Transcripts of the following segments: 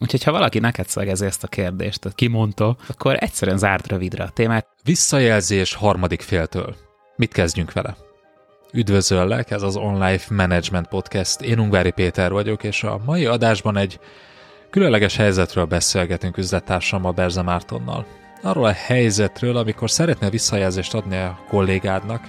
Úgyhogy ha valaki neked szegezi ezt a kérdést, kimondta, akkor egyszerűen zárt rövidre a témát. Visszajelzés harmadik féltől. Mit kezdjünk vele? Üdvözöllek, ez az Online Management Podcast. Én Ungvári Péter vagyok, és a mai adásban egy különleges helyzetről beszélgetünk üzlettársammal Berze Mártonnal. Arról a helyzetről, amikor szeretne visszajelzést adni a kollégádnak,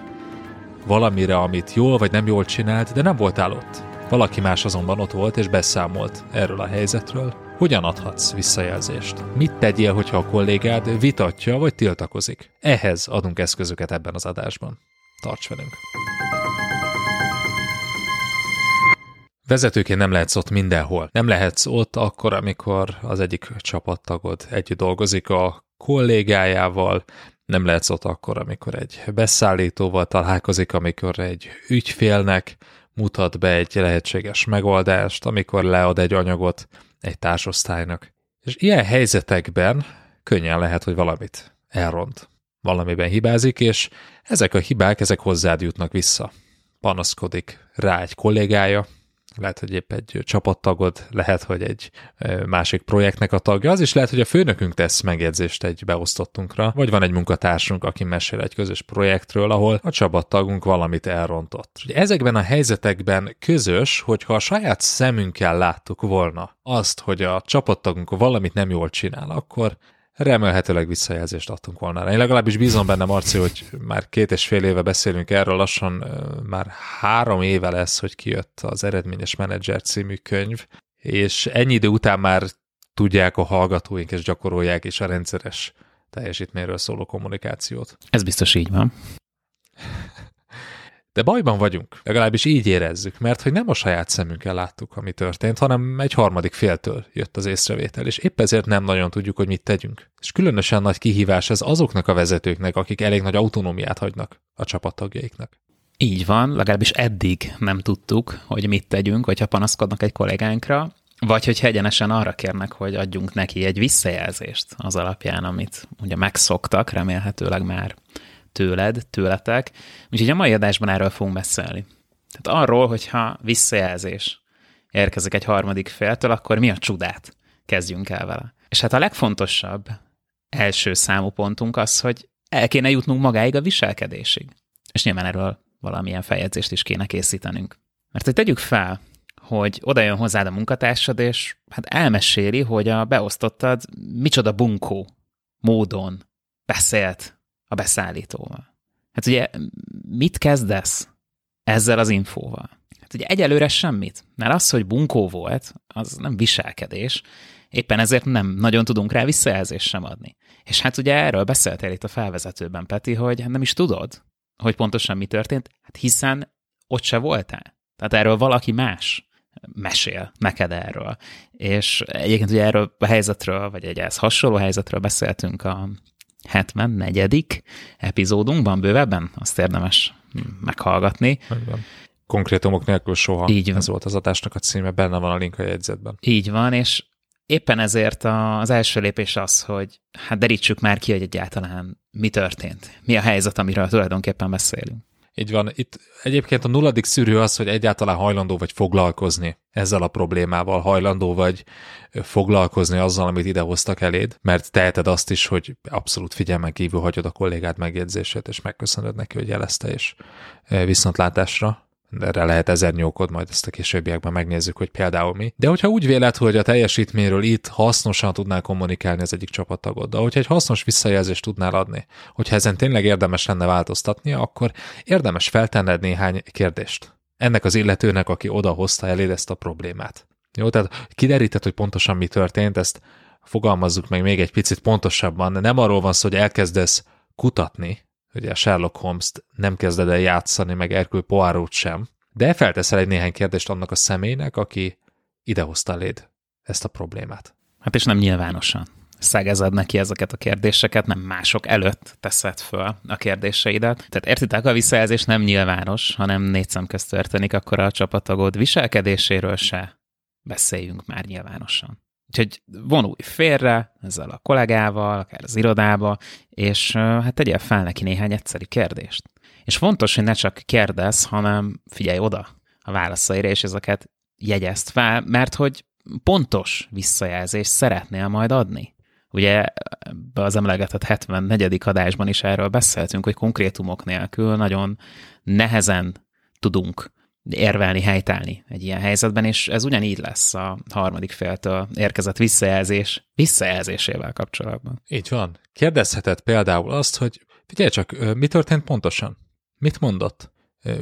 valamire, amit jól vagy nem jól csinált, de nem voltál ott. Valaki más azonban ott volt és beszámolt erről a helyzetről. Hogyan adhatsz visszajelzést? Mit tegyél, hogyha a kollégád vitatja vagy tiltakozik? Ehhez adunk eszközöket ebben az adásban. Tarts velünk! Vezetőként nem lehetsz ott mindenhol. Nem lehetsz ott akkor, amikor az egyik csapattagod együtt dolgozik a kollégájával, nem lehetsz ott akkor, amikor egy beszállítóval találkozik, amikor egy ügyfélnek mutat be egy lehetséges megoldást, amikor lead egy anyagot egy társosztálynak. És ilyen helyzetekben könnyen lehet, hogy valamit elront, valamiben hibázik, és ezek a hibák, ezek hozzád jutnak vissza. Panaszkodik rá egy kollégája, lehet, hogy épp egy csapattagod, lehet, hogy egy másik projektnek a tagja, az is lehet, hogy a főnökünk tesz megjegyzést egy beosztottunkra, vagy van egy munkatársunk, aki mesél egy közös projektről, ahol a csapattagunk valamit elrontott. Ezekben a helyzetekben közös, hogyha a saját szemünkkel láttuk volna azt, hogy a csapattagunk valamit nem jól csinál, akkor remélhetőleg visszajelzést adtunk volna rá. Én legalábbis bízom benne, Marci, hogy már két és fél éve beszélünk erről, lassan már három éve lesz, hogy kijött az Eredményes Menedzser című könyv, és ennyi idő után már tudják a hallgatóink, és gyakorolják is a rendszeres teljesítményről szóló kommunikációt. Ez biztos így van. De bajban vagyunk, legalábbis így érezzük, mert hogy nem a saját szemünkkel láttuk, ami történt, hanem egy harmadik féltől jött az észrevétel, és épp ezért nem nagyon tudjuk, hogy mit tegyünk. És különösen nagy kihívás ez azoknak a vezetőknek, akik elég nagy autonómiát hagynak a csapattagjaiknak. Így van, legalábbis eddig nem tudtuk, hogy mit tegyünk, hogyha panaszkodnak egy kollégánkra, vagy hogy egyenesen arra kérnek, hogy adjunk neki egy visszajelzést az alapján, amit ugye megszoktak, remélhetőleg már tőled, tőletek. Úgyhogy a mai adásban erről fogunk beszélni. Tehát arról, hogyha visszajelzés érkezik egy harmadik féltől, akkor mi a csodát kezdjünk el vele. És hát a legfontosabb első számú pontunk az, hogy el kéne jutnunk magáig a viselkedésig. És nyilván erről valamilyen feljegyzést is kéne készítenünk. Mert hogy tegyük fel, hogy oda jön hozzád a munkatársad, és hát elmeséli, hogy a beosztottad micsoda bunkó módon beszélt a beszállítóval. Hát ugye mit kezdesz ezzel az infóval? Hát ugye egyelőre semmit, mert az, hogy bunkó volt, az nem viselkedés, éppen ezért nem nagyon tudunk rá visszajelzést sem adni. És hát ugye erről beszéltél itt a felvezetőben, Peti, hogy nem is tudod, hogy pontosan mi történt, hát hiszen ott se voltál. Tehát erről valaki más mesél neked erről. És egyébként ugye erről a helyzetről, vagy egy ehhez hasonló helyzetről beszéltünk a 74. epizódunkban bővebben, azt érdemes meghallgatni. Megvan. Konkrétumok nélkül soha. Így van. Ez volt az adásnak a címe, benne van a link a jegyzetben. Így van, és éppen ezért az első lépés az, hogy hát derítsük már ki, hogy egyáltalán mi történt. Mi a helyzet, amiről tulajdonképpen beszélünk. Így van. Itt egyébként a nulladik szűrő az, hogy egyáltalán hajlandó vagy foglalkozni ezzel a problémával, hajlandó vagy foglalkozni azzal, amit idehoztak eléd, mert teheted azt is, hogy abszolút figyelmen kívül hagyod a kollégád megjegyzését, és megköszönöd neki, hogy jelezte, és viszontlátásra erre lehet ezer nyókod, majd ezt a későbbiekben megnézzük, hogy például mi. De hogyha úgy véled, hogy a teljesítményről itt hasznosan tudnál kommunikálni az egyik csapattagoddal, hogyha egy hasznos visszajelzést tudnál adni, hogyha ezen tényleg érdemes lenne változtatni, akkor érdemes feltenned néhány kérdést. Ennek az illetőnek, aki oda hozta eléd ezt a problémát. Jó, tehát kideríted, hogy pontosan mi történt, ezt fogalmazzuk meg még egy picit pontosabban. Nem arról van szó, hogy elkezdesz kutatni, ugye Sherlock Holmes-t nem kezded el játszani, meg Erkül Poirot sem, de felteszel egy néhány kérdést annak a személynek, aki idehozta léd ezt a problémát. Hát és nem nyilvánosan. szegezed neki ezeket a kérdéseket, nem mások előtt teszed föl a kérdéseidet. Tehát értitek, a visszajelzés nem nyilvános, hanem négy szem közt történik, akkor a csapatagod viselkedéséről se beszéljünk már nyilvánosan. Úgyhogy vonulj félre ezzel a kollégával, akár az irodába, és hát tegyél fel neki néhány egyszerű kérdést. És fontos, hogy ne csak kérdez, hanem figyelj oda a válaszaira, és ezeket jegyezd fel, mert hogy pontos visszajelzést szeretnél majd adni. Ugye az emlegetett 74. adásban is erről beszéltünk, hogy konkrétumok nélkül nagyon nehezen tudunk érvelni, helytállni egy ilyen helyzetben, és ez ugyanígy lesz a harmadik féltől érkezett visszajelzés visszajelzésével kapcsolatban. Így van. Kérdezheted például azt, hogy figyelj csak, mi történt pontosan? Mit mondott?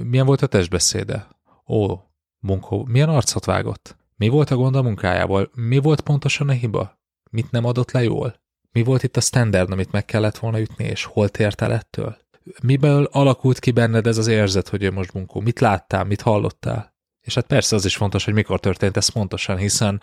Milyen volt a testbeszéde? Ó, munkó, milyen arcot vágott? Mi volt a gond a munkájával? Mi volt pontosan a hiba? Mit nem adott le jól? Mi volt itt a standard, amit meg kellett volna ütni, és hol tért el ettől? Miből alakult ki benned ez az érzet, hogy ő most munkó? Mit láttál, mit hallottál? És hát persze az is fontos, hogy mikor történt ez pontosan, hiszen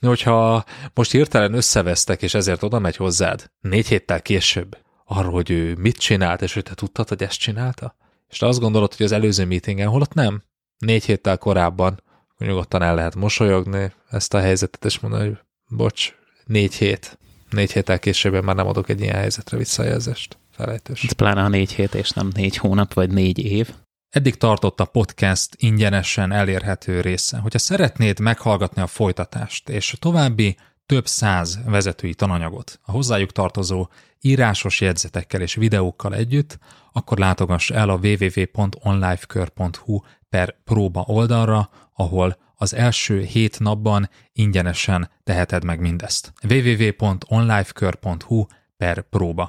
hogyha most hirtelen összevesztek, és ezért oda megy hozzád négy héttel később, arról, hogy ő mit csinált, és hogy te tudtad, hogy ezt csinálta? És te azt gondolod, hogy az előző meetingen, holott nem, négy héttel korábban nyugodtan el lehet mosolyogni ezt a helyzetet, és mondani, hogy bocs, négy hét, négy héttel később már nem adok egy ilyen helyzetre visszajelzést. Felejtős. Ez pláne a négy hét, és nem négy hónap, vagy négy év. Eddig tartott a podcast ingyenesen elérhető része. Hogyha szeretnéd meghallgatni a folytatást, és további több száz vezetői tananyagot a hozzájuk tartozó írásos jegyzetekkel és videókkal együtt, akkor látogass el a www.onlifekör.hu per próba oldalra, ahol az első hét napban ingyenesen teheted meg mindezt. www.onlifekör.hu per próba.